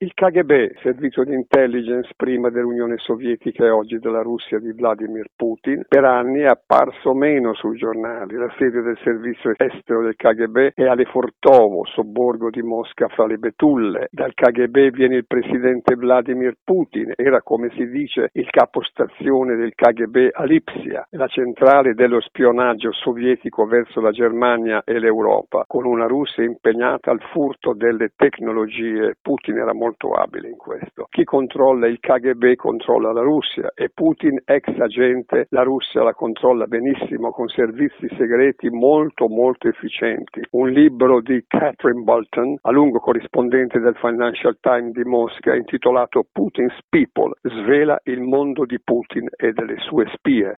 Il KGB, servizio di intelligence prima dell'Unione Sovietica e oggi della Russia di Vladimir Putin, per anni è apparso meno sui giornali. La sede del servizio estero del KGB è a Lefortovo, sobborgo di Mosca fra le betulle. Dal KGB viene il presidente Vladimir Putin, era come si dice il capostazione del KGB a Lipsia, la centrale dello spionaggio sovietico verso la Germania e l'Europa, con una Russia impegnata al furto delle tecnologie. Putin era molto molto abile in questo. Chi controlla il KGB controlla la Russia e Putin, ex agente, la Russia la controlla benissimo con servizi segreti molto molto efficienti. Un libro di Catherine Bolton, a lungo corrispondente del Financial Times di Mosca, intitolato Putin's People, svela il mondo di Putin e delle sue spie.